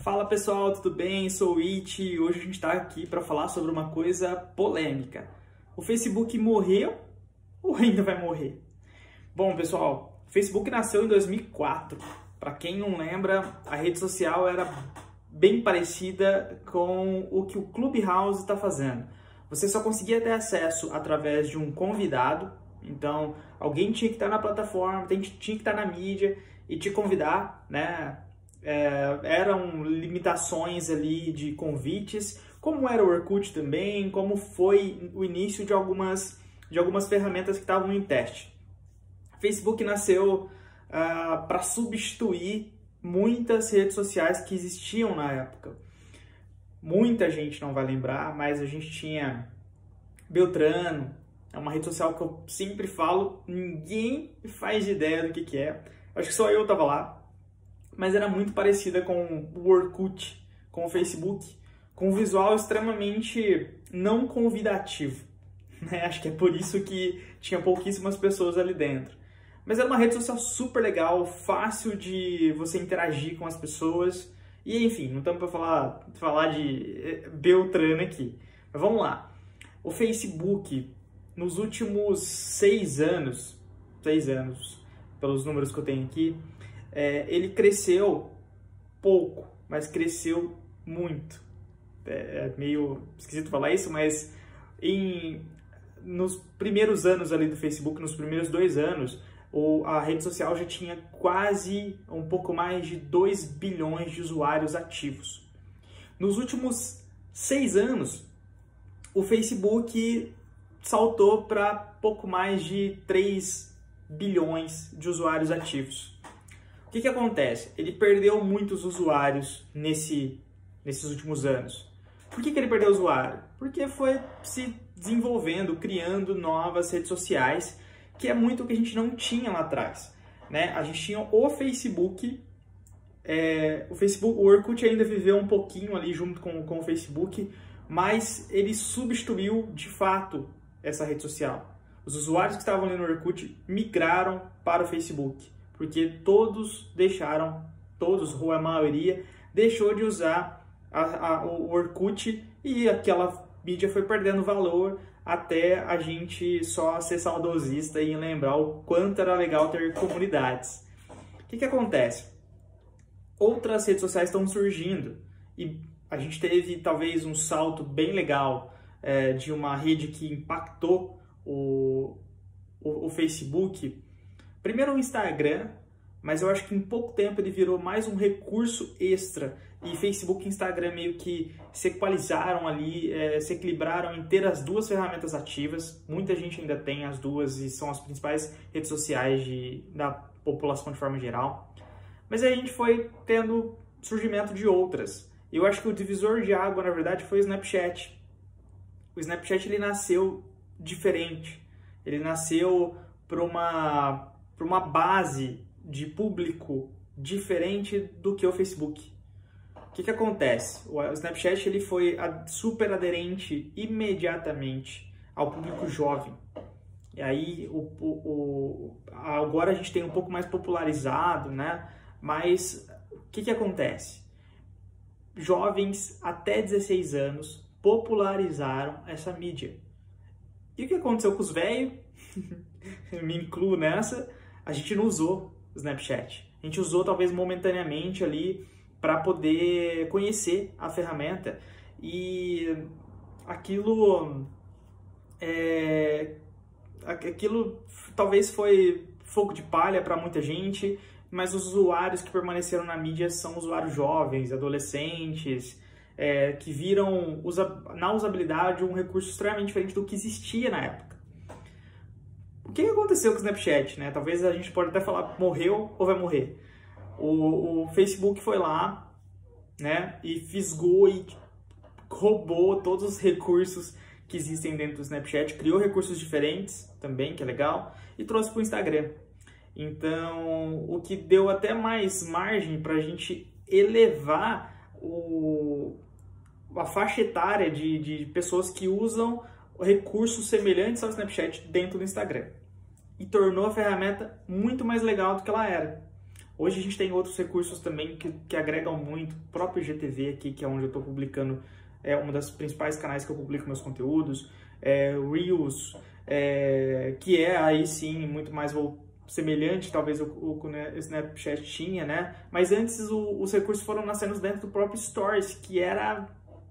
Fala pessoal, tudo bem? Sou o It e hoje a gente está aqui para falar sobre uma coisa polêmica. O Facebook morreu ou ainda vai morrer? Bom, pessoal, o Facebook nasceu em 2004. Para quem não lembra, a rede social era bem parecida com o que o Clubhouse está fazendo. Você só conseguia ter acesso através de um convidado, então alguém tinha que estar na plataforma, tinha que estar na mídia e te convidar, né? É, eram limitações ali de convites, como era o Orkut também, como foi o início de algumas, de algumas ferramentas que estavam em teste. Facebook nasceu uh, ah, para substituir muitas redes sociais que existiam na época. Muita gente não vai lembrar, mas a gente tinha Beltrano, é uma rede social que eu sempre falo, ninguém faz ideia do que, que é. Acho que só eu tava lá, mas era muito parecida com o Orkut, com o Facebook, com um visual extremamente não convidativo. Né? Acho que é por isso que tinha pouquíssimas pessoas ali dentro. Mas era uma rede social super legal, fácil de você interagir com as pessoas. E enfim, não estamos para falar, falar de eh, Beltrano aqui. Mas vamos lá. O Facebook, nos últimos seis anos, seis anos, pelos números que eu tenho aqui, é, ele cresceu pouco, mas cresceu muito. É, é meio esquisito falar isso, mas em, nos primeiros anos ali do Facebook, nos primeiros dois anos, o, a rede social já tinha quase um pouco mais de 2 bilhões de usuários ativos. Nos últimos seis anos, o Facebook saltou para pouco mais de 3 bilhões de usuários ativos. O que, que acontece? Ele perdeu muitos usuários nesse, nesses últimos anos. Por que, que ele perdeu usuário? Porque foi se desenvolvendo, criando novas redes sociais que é muito o que a gente não tinha lá atrás. Né? A gente tinha o Facebook, é, o Facebook, o Orkut ainda viveu um pouquinho ali junto com, com o Facebook, mas ele substituiu de fato essa rede social. Os usuários que estavam ali no Orkut migraram para o Facebook, porque todos deixaram, todos, ou a maioria, deixou de usar a, a, o Orkut e aquela mídia foi perdendo valor até a gente só ser saudosista e lembrar o quanto era legal ter comunidades. O que, que acontece? Outras redes sociais estão surgindo e a gente teve talvez um salto bem legal é, de uma rede que impactou o, o, o Facebook. Primeiro o Instagram, mas eu acho que em pouco tempo ele virou mais um recurso extra e Facebook e Instagram meio que se equalizaram ali, é, se equilibraram em ter as duas ferramentas ativas. Muita gente ainda tem as duas e são as principais redes sociais de, da população de forma geral. Mas aí a gente foi tendo surgimento de outras. Eu acho que o divisor de água, na verdade, foi o Snapchat. O Snapchat ele nasceu diferente. Ele nasceu para uma, uma base de público diferente do que o Facebook. O que, que acontece? O Snapchat ele foi super aderente imediatamente ao público jovem. E aí, o, o, o, agora a gente tem um pouco mais popularizado, né? Mas o que, que acontece? Jovens até 16 anos popularizaram essa mídia. E o que aconteceu com os velhos? Me incluo nessa. A gente não usou o Snapchat. A gente usou talvez momentaneamente ali para poder conhecer a ferramenta e aquilo é, aquilo talvez foi fogo de palha para muita gente, mas os usuários que permaneceram na mídia são usuários jovens, adolescentes, é, que viram usa, na usabilidade um recurso extremamente diferente do que existia na época. O que aconteceu com o Snapchat? Né? Talvez a gente pode até falar morreu ou vai morrer o, o Facebook foi lá, né, e fisgou e roubou todos os recursos que existem dentro do Snapchat, criou recursos diferentes também, que é legal, e trouxe para o Instagram. Então, o que deu até mais margem para a gente elevar o, a faixa etária de, de pessoas que usam recursos semelhantes ao Snapchat dentro do Instagram. E tornou a ferramenta muito mais legal do que ela era. Hoje a gente tem outros recursos também que, que agregam muito, o próprio GTV aqui, que é onde eu estou publicando, é um dos principais canais que eu publico meus conteúdos, é, Reels, é, que é aí sim muito mais semelhante, talvez o, o, o, Snapchat tinha, né? Mas antes o, os recursos foram nascendo dentro do próprio Stories, que era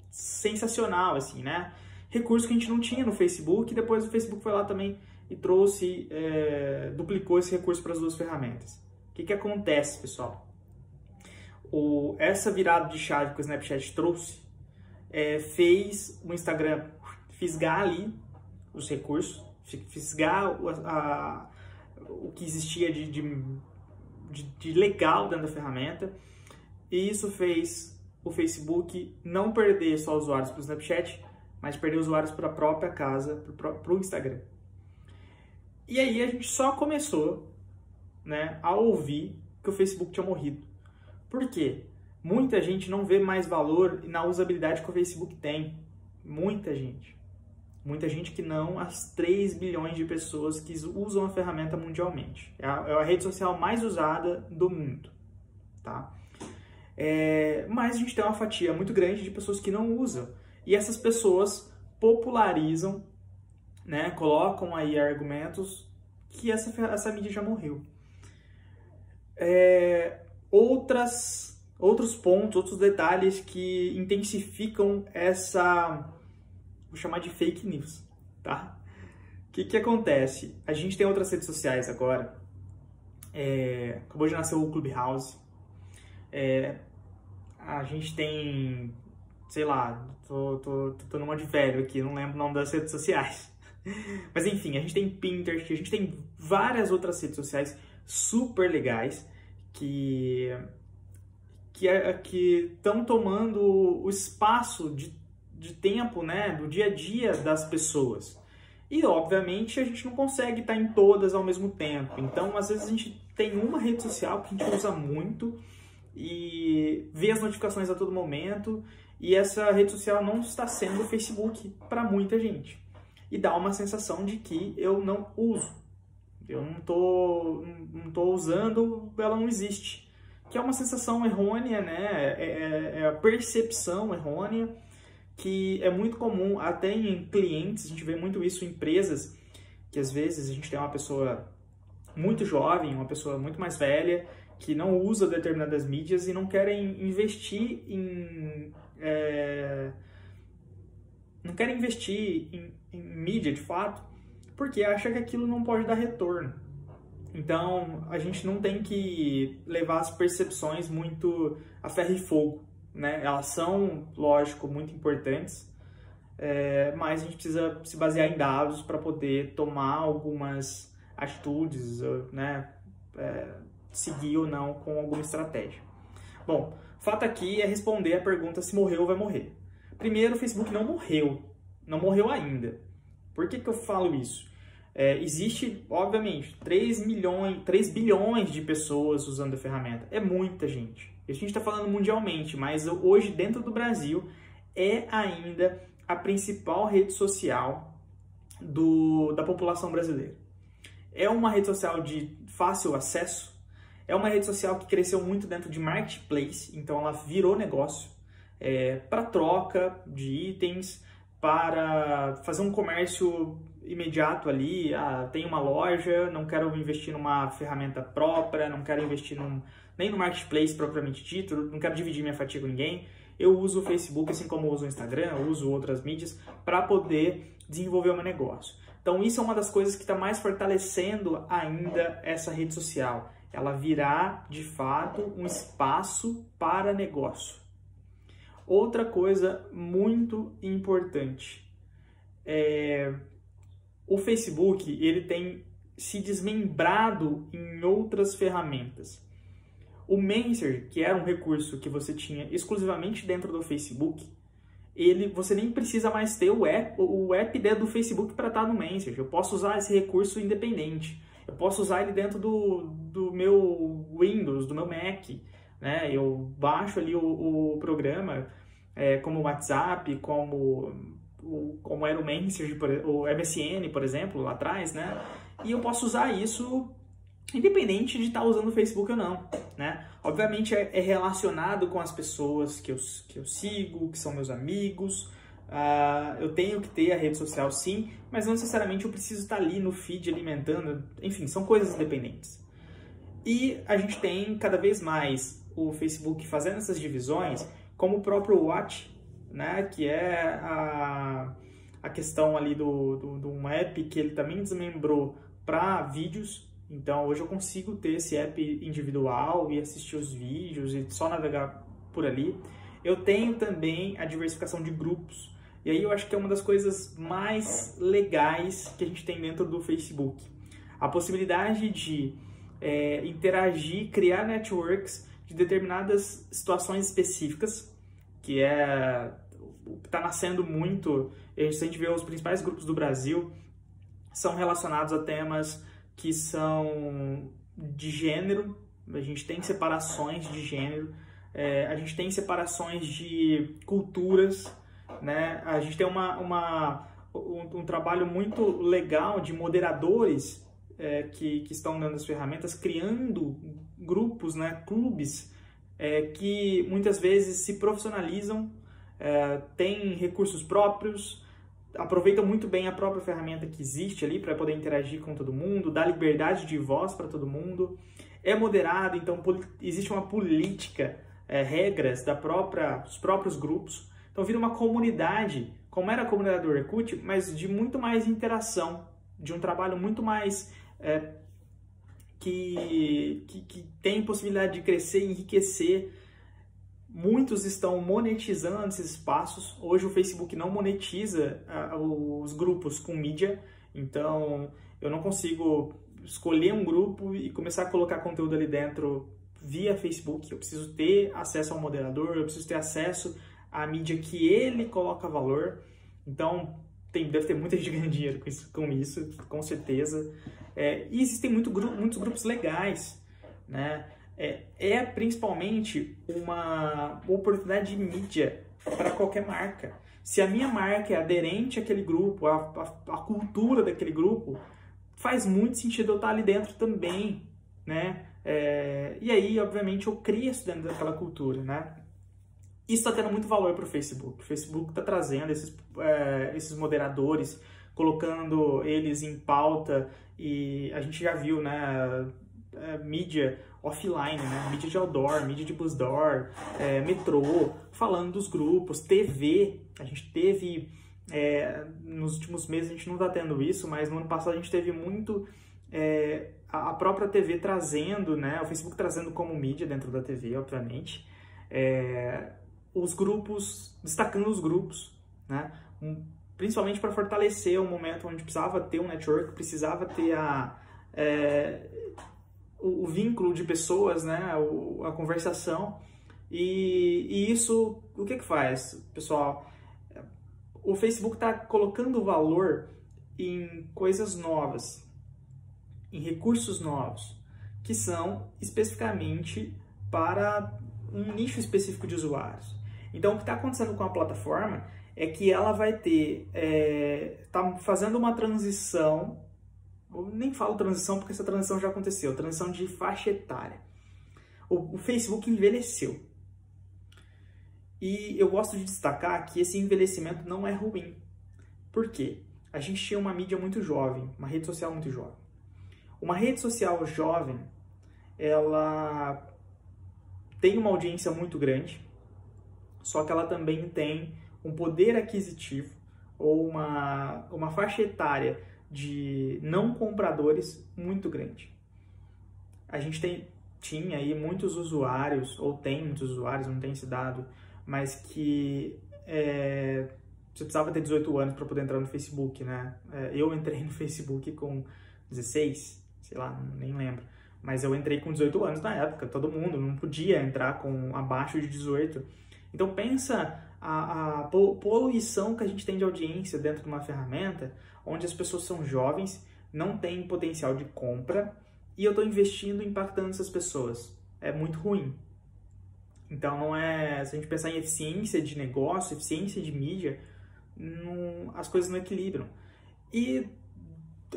sensacional, assim, né? Recurso que a gente não tinha no Facebook, e depois o Facebook foi lá também e trouxe, é, duplicou esse recurso para as duas ferramentas que, que acontece, pessoal? O, essa virada de chave que o Snapchat trouxe é, fez o Instagram fisgar ali os recursos, fisgar a, a, o que existia de, de, de legal dentro da ferramenta. E isso fez o Facebook não perder só usuários para o Snapchat, mas perder usuários para a própria casa, para o Instagram. E aí a gente só começou né, a ouvir que o Facebook tinha morrido. Por quê? Muita gente não vê mais valor na usabilidade que o Facebook tem. Muita gente. Muita gente que não as 3 bilhões de pessoas que usam a ferramenta mundialmente. É a, é a rede social mais usada do mundo. Tá? É, mas a gente tem uma fatia muito grande de pessoas que não usam. E essas pessoas popularizam, né, colocam aí argumentos que essa, essa mídia já morreu é, outras, outros pontos, outros detalhes que intensificam essa, vou chamar de fake news, tá? O que, que acontece? A gente tem outras redes sociais agora, é, acabou de nascer o Clubhouse, é, a gente tem, sei lá, tô, tô, tô numa de velho aqui, não lembro o nome das redes sociais. Mas enfim, a gente tem Pinterest, a gente tem várias outras redes sociais super legais que que é, estão tomando o espaço de, de tempo, né, do dia a dia das pessoas. E obviamente a gente não consegue estar em todas ao mesmo tempo. Então, às vezes a gente tem uma rede social que a gente usa muito e vê as notificações a todo momento, e essa rede social não está sendo o Facebook para muita gente. E dá uma sensação de que eu não uso. Eu não tô, não tô usando, ela não existe. Que é uma sensação errônea, né? É, é, é a percepção errônea, que é muito comum até em clientes, a gente vê muito isso em empresas, que às vezes a gente tem uma pessoa muito jovem, uma pessoa muito mais velha, que não usa determinadas mídias e não querem investir em. É, não querem investir em, em mídia de fato, porque acha que aquilo não pode dar retorno. Então, a gente não tem que levar as percepções muito a ferro e fogo, né? Elas são, lógico, muito importantes, é, mas a gente precisa se basear em dados para poder tomar algumas atitudes, né? É, seguir ou não com alguma estratégia. Bom, fato aqui é responder a pergunta se morreu ou vai morrer. Primeiro, o Facebook não morreu, não morreu ainda. Por que, que eu falo isso? É, existe, obviamente, 3 milhões, 3 bilhões de pessoas usando a ferramenta. É muita gente. A gente está falando mundialmente, mas hoje dentro do Brasil é ainda a principal rede social do, da população brasileira. É uma rede social de fácil acesso, é uma rede social que cresceu muito dentro de marketplace, então ela virou negócio é, para troca de itens, para fazer um comércio imediato ali, ah, tem uma loja, não quero investir numa ferramenta própria, não quero investir num, nem no marketplace propriamente dito, não quero dividir minha fatia com ninguém. Eu uso o Facebook, assim como uso o Instagram, uso outras mídias, para poder desenvolver o meu negócio. Então, isso é uma das coisas que está mais fortalecendo ainda essa rede social. Ela virá, de fato, um espaço para negócio. Outra coisa muito importante é o Facebook ele tem se desmembrado em outras ferramentas. O Messenger, que era um recurso que você tinha exclusivamente dentro do Facebook, ele você nem precisa mais ter o app, o app do Facebook para estar no Messenger. Eu posso usar esse recurso independente. Eu posso usar ele dentro do, do meu Windows, do meu Mac. Né? Eu baixo ali o, o programa é, como WhatsApp, como o, como era o Messenger, o MSN, por exemplo, lá atrás, né? E eu posso usar isso independente de estar tá usando o Facebook ou não, né? Obviamente é, é, relacionado com as pessoas que eu, que eu sigo, que são meus amigos. Uh, eu tenho que ter a rede social sim, mas não necessariamente eu preciso estar ali no feed alimentando. Enfim, são coisas independentes. E a gente tem cada vez mais o Facebook fazendo essas divisões, como o próprio Watch, né? Que é a, a questão ali do, do, do um app que ele também desmembrou para vídeos então hoje eu consigo ter esse app individual e assistir os vídeos e só navegar por ali. Eu tenho também a diversificação de grupos. E aí eu acho que é uma das coisas mais legais que a gente tem dentro do Facebook. A possibilidade de é, interagir, criar networks de determinadas situações específicas, que é está nascendo muito. A gente vê os principais grupos do Brasil são relacionados a temas que são de gênero, a gente tem separações de gênero, é, a gente tem separações de culturas, né? a gente tem uma, uma um, um, trabalho muito legal de moderadores é, que, que estão dando as ferramentas, criando grupos, né? clubes, é, que muitas vezes se profissionalizam, é, têm recursos próprios, aproveitam muito bem a própria ferramenta que existe ali para poder interagir com todo mundo, dá liberdade de voz para todo mundo, é moderado, então existe uma política, é, regras da própria, dos próprios grupos, então vira uma comunidade, como era a comunidade do Orkut, mas de muito mais interação, de um trabalho muito mais é, que, que, que tem possibilidade de crescer, enriquecer Muitos estão monetizando esses espaços. Hoje o Facebook não monetiza os grupos com mídia, então eu não consigo escolher um grupo e começar a colocar conteúdo ali dentro via Facebook. Eu preciso ter acesso ao moderador, eu preciso ter acesso à mídia que ele coloca valor. Então tem, deve ter muita gente ganhando dinheiro com isso, com, isso, com certeza. É, e existem muito, muitos grupos legais, né? é, é principalmente uma oportunidade de mídia para qualquer marca. Se a minha marca é aderente àquele grupo, a, a, cultura daquele grupo, faz muito sentido eu estar ali dentro também, né? É, e aí, obviamente, eu cresço dentro daquela cultura, né? Isso está tendo muito valor para o Facebook. O Facebook está trazendo esses, é, esses moderadores, colocando eles em pauta e a gente já viu, né? É, mídia offline, né? Mídia de outdoor, mídia de busdoor, é, metrô, falando dos grupos, TV. A gente teve, é, nos últimos meses a gente não está tendo isso, mas no ano passado a gente teve muito é, a própria TV trazendo, né? O Facebook trazendo como mídia dentro da TV, obviamente. Os grupos, destacando os grupos, né? Principalmente para fortalecer o momento onde precisava ter um network, precisava ter a... É, o, o vínculo de pessoas, né, o, a conversação. E, e, isso, o que que faz, pessoal? O Facebook está colocando valor em coisas novas, em recursos novos, que são especificamente para um nicho específico de usuários. Então, o que está acontecendo com a plataforma é que ela vai ter, está é, tá fazendo uma transição eu nem falo transição porque essa transição já aconteceu, transição de faixa etária. O, o Facebook envelheceu. E eu gosto de destacar que esse envelhecimento não é ruim. Por quê? A gente tinha uma mídia muito jovem, uma rede social muito jovem. Uma rede social jovem, ela tem uma audiência muito grande, só que ela também tem um poder aquisitivo ou uma, uma faixa etária de não compradores muito grande. A gente tem, tinha aí muitos usuários, ou tem muitos usuários, não tem esse dado, mas que é, você precisava ter 18 anos para poder entrar no Facebook, né? É, eu entrei no Facebook com 16, sei lá, nem lembro. Mas eu entrei com 18 anos na época, todo mundo não podia entrar com abaixo de 18. Então pensa a, a poluição que a gente tem de audiência dentro de uma ferramenta onde as pessoas são jovens, não têm potencial de compra e eu estou investindo impactando essas pessoas. É muito ruim. Então não é. Se a gente pensar em eficiência de negócio, eficiência de mídia, não, as coisas não equilibram. E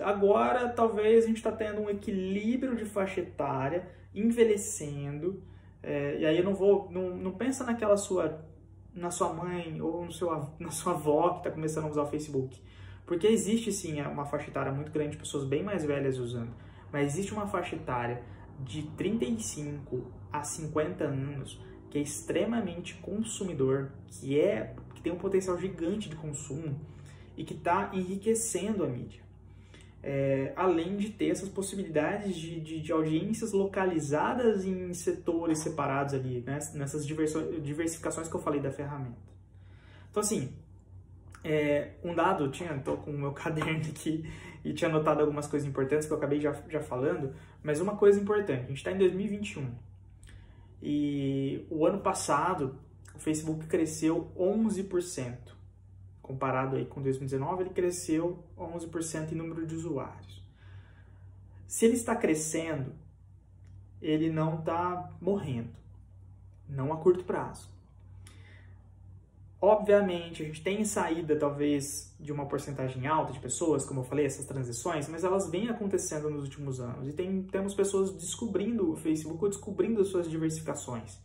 agora talvez a gente está tendo um equilíbrio de faixa etária, envelhecendo, é, e aí eu não vou, não, não pensa naquela sua, na sua mãe ou no seu, na sua avó que está começando a usar o Facebook. Porque existe sim uma faixa etária muito grande de pessoas bem mais velhas usando, mas existe uma faixa etária de 35 a 50 anos que é extremamente consumidor, que é que tem um potencial gigante de consumo e que está enriquecendo a mídia. É, além de ter essas possibilidades de, de, de, audiências localizadas em setores separados ali, né? nessas diversificações que eu falei da ferramenta. Então, assim, é, um dado, tinha, tô com o meu caderno aqui e tinha anotado algumas coisas importantes que eu acabei já, já falando, mas uma coisa importante, a gente está em 2021 e o ano passado o Facebook cresceu 11% comparado aí com 2019, ele cresceu 11% em número de usuários. Se ele está crescendo, ele não está morrendo, não a curto prazo. Obviamente, a gente tem saída talvez de uma porcentagem alta de pessoas, como eu falei, essas transições, mas elas vêm acontecendo nos últimos anos e tem, temos pessoas descobrindo o Facebook ou descobrindo as suas diversificações.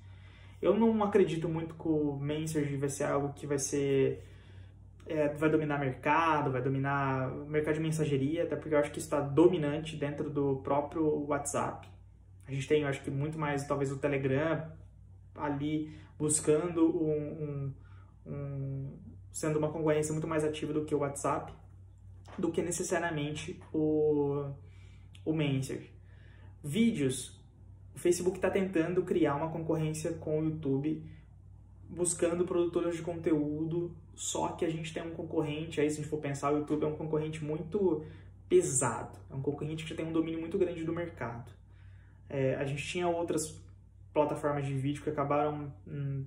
Eu não acredito muito que o Messenger vai ser algo que vai ser é, vai dominar mercado, vai dominar o mercado de mensageria, até porque eu acho que está dominante dentro do próprio WhatsApp. A gente tem, eu acho que muito mais, talvez, o Telegram ali buscando um, um, um sendo uma concorrência muito mais ativa do que o WhatsApp, do que necessariamente o, o Messenger. Vídeos, o Facebook está tentando criar uma concorrência com o YouTube, buscando produtores de conteúdo só que a gente tem um concorrente, aí se a gente for pensar, o YouTube é um concorrente muito pesado, é um concorrente que já tem um domínio muito grande do mercado. É, a gente tinha outras plataformas de vídeo que acabaram hum,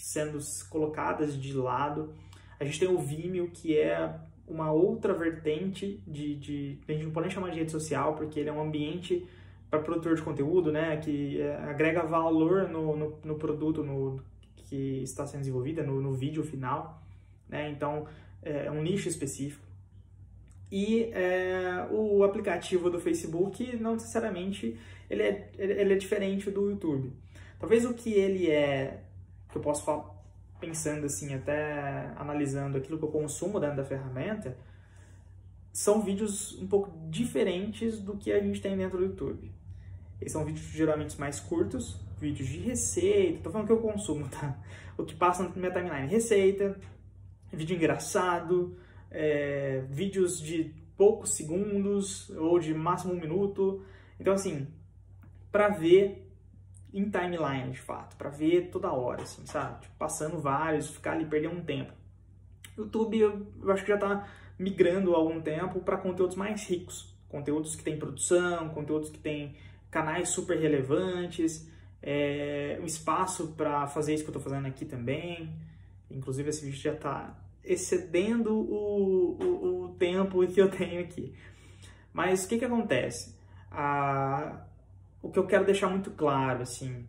sendo colocadas de lado. A gente tem o Vimeo, que é uma outra vertente de, de, A gente não pode chamar de rede social, porque ele é um ambiente para produtor de conteúdo, né? Que é, agrega valor no, no, no, produto no, que está sendo desenvolvido, no, no vídeo final né? Então, é um nicho específico. E é, o aplicativo do Facebook, não necessariamente, ele é, ele é diferente do YouTube. Talvez o que ele é, que eu posso falar, pensando assim, até analisando aquilo que eu consumo dentro da ferramenta, são vídeos um pouco diferentes do que a gente tem dentro do YouTube. Eles são vídeos geralmente mais curtos, vídeos de receita, tô falando que eu consumo, tá? O que passa na minha timeline, receita, vídeo engraçado, é, vídeos de poucos segundos ou de máximo um minuto. Então, assim, para ver em timeline, de fato, para ver toda hora, assim, sabe? Tipo, passando vários, ficar ali, perder um tempo. YouTube, eu, acho que já está migrando há algum tempo para conteúdos mais ricos. Conteúdos que têm produção, conteúdos que têm canais super relevantes, é, um espaço para fazer isso que eu estou fazendo aqui também. Inclusive, esse vídeo já está excedendo o, o, o, tempo que eu tenho aqui. Mas o que, que acontece? Ah, o que eu quero deixar muito claro, assim,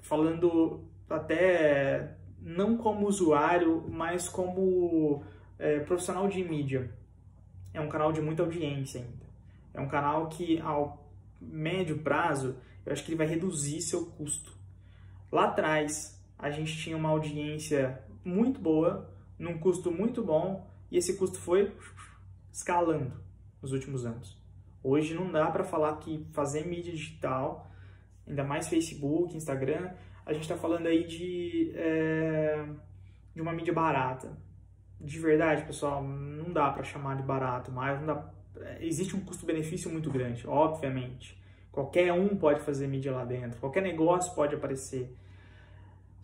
falando até não como usuário, mas como é, profissional de mídia. É um canal de muita audiência ainda. É um canal que, ao médio prazo, eu acho que ele vai reduzir seu custo. Lá atrás, a gente tinha uma audiência muito boa, num custo muito bom e esse custo foi escalando nos últimos anos. Hoje não dá para falar que fazer mídia digital, ainda mais Facebook, Instagram, a gente está falando aí de, é, de uma mídia barata. De verdade, pessoal, não dá para chamar de barato, mas dá, existe um custo-benefício muito grande, obviamente. Qualquer um pode fazer mídia lá dentro, qualquer negócio pode aparecer.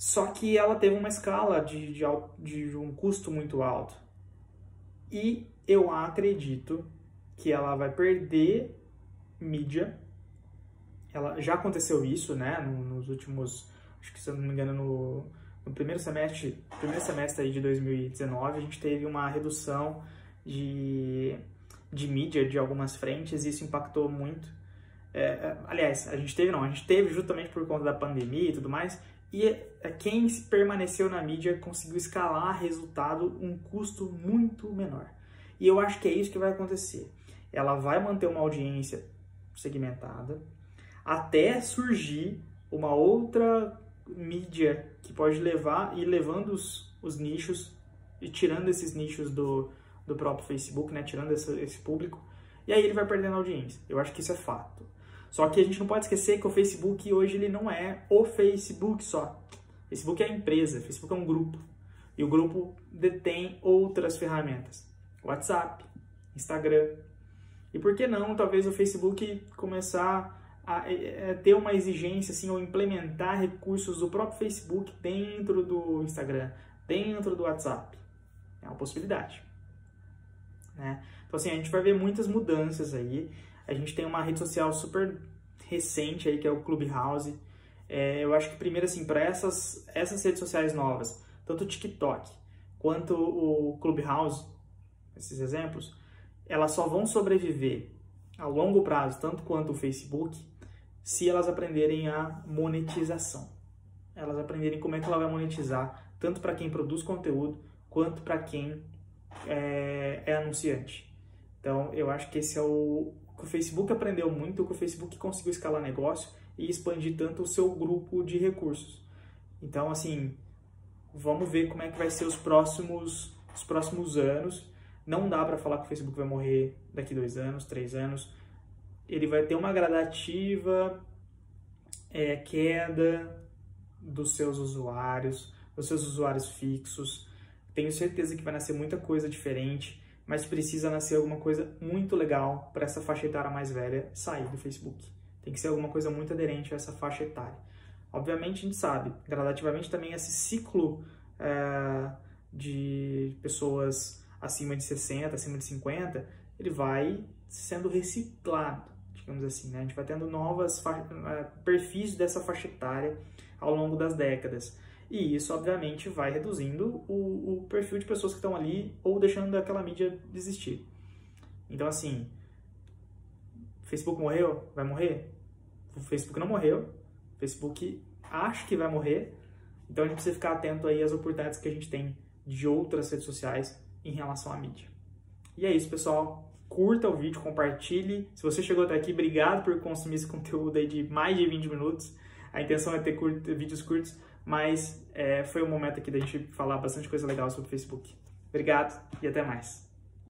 Só que ela teve uma escala de, de, de um custo muito alto. E eu acredito que ela vai perder mídia. Ela, já aconteceu isso, né? Nos últimos, acho que se eu não me engano, no, no primeiro semestre, primeiro semestre de 2019, a gente teve uma redução de, de mídia de algumas frentes e isso impactou muito. É, é aliás, a gente teve não, a gente teve justamente por conta da pandemia e tudo mais, e quem permaneceu na mídia conseguiu escalar resultado um custo muito menor. E eu acho que é isso que vai acontecer. ela vai manter uma audiência segmentada até surgir uma outra mídia que pode levar e levando os, os nichos e tirando esses nichos do, do próprio Facebook, né? Tirando esse público. E aí ele vai perdendo audiência. Eu acho que isso é fato. Só que a gente não pode esquecer que o Facebook hoje ele não é o Facebook só. Facebook é a empresa, Facebook é um grupo. E o grupo detém outras ferramentas. WhatsApp, Instagram. E por que não, talvez, o Facebook começar a, é, é, ter uma exigência assim, ou implementar recursos do próprio Facebook dentro do Instagram, dentro do WhatsApp. É uma possibilidade. Né? Então, assim, a gente vai ver muitas mudanças aí. A gente tem uma rede social super recente aí, que é o Clubhouse. É, eu acho que primeiro, assim, para essas, essas redes sociais novas, tanto o TikTok quanto o Clubhouse, esses exemplos, elas só vão sobreviver a longo prazo, tanto quanto o Facebook, se elas aprenderem a monetização. Elas aprenderem como é que ela vai monetizar, tanto para quem produz conteúdo, quanto para quem é, é, anunciante. Então, eu acho que esse é o que o Facebook aprendeu muito, que o Facebook conseguiu escalar negócio e expandir tanto o seu grupo de recursos. Então, assim, vamos ver como é que vai ser os próximos, os próximos anos. Não dá para falar que o Facebook vai morrer daqui dois anos, três anos ele vai ter uma gradativa é, queda dos seus usuários, dos seus usuários fixos. Tenho certeza que vai nascer muita coisa diferente, mas precisa nascer alguma coisa muito legal para essa faixa etária mais velha sair do Facebook. Tem que ser alguma coisa muito aderente a essa faixa etária. Obviamente, a gente sabe, gradativamente também esse ciclo é, de pessoas acima de 60, acima de 50, ele vai sendo reciclado digamos assim, né? A gente vai tendo novas eh, perfis dessa faixa etária ao longo das décadas. E isso, obviamente, vai reduzindo o, o perfil de pessoas que estão ali ou deixando aquela mídia existir. Então, assim, Facebook morreu? Vai morrer? O Facebook não morreu. Facebook acha que vai morrer. Então, a gente precisa ficar atento aí às oportunidades que a gente tem de outras redes sociais em relação à mídia. E é isso, pessoal curta o vídeo, compartilhe. Se você chegou até aqui, obrigado por consumir esse conteúdo aí de mais de 20 minutos. A intenção é ter vídeos curtos, mas é, foi o momento aqui da gente falar bastante coisa legal sobre o Facebook. Obrigado e até mais.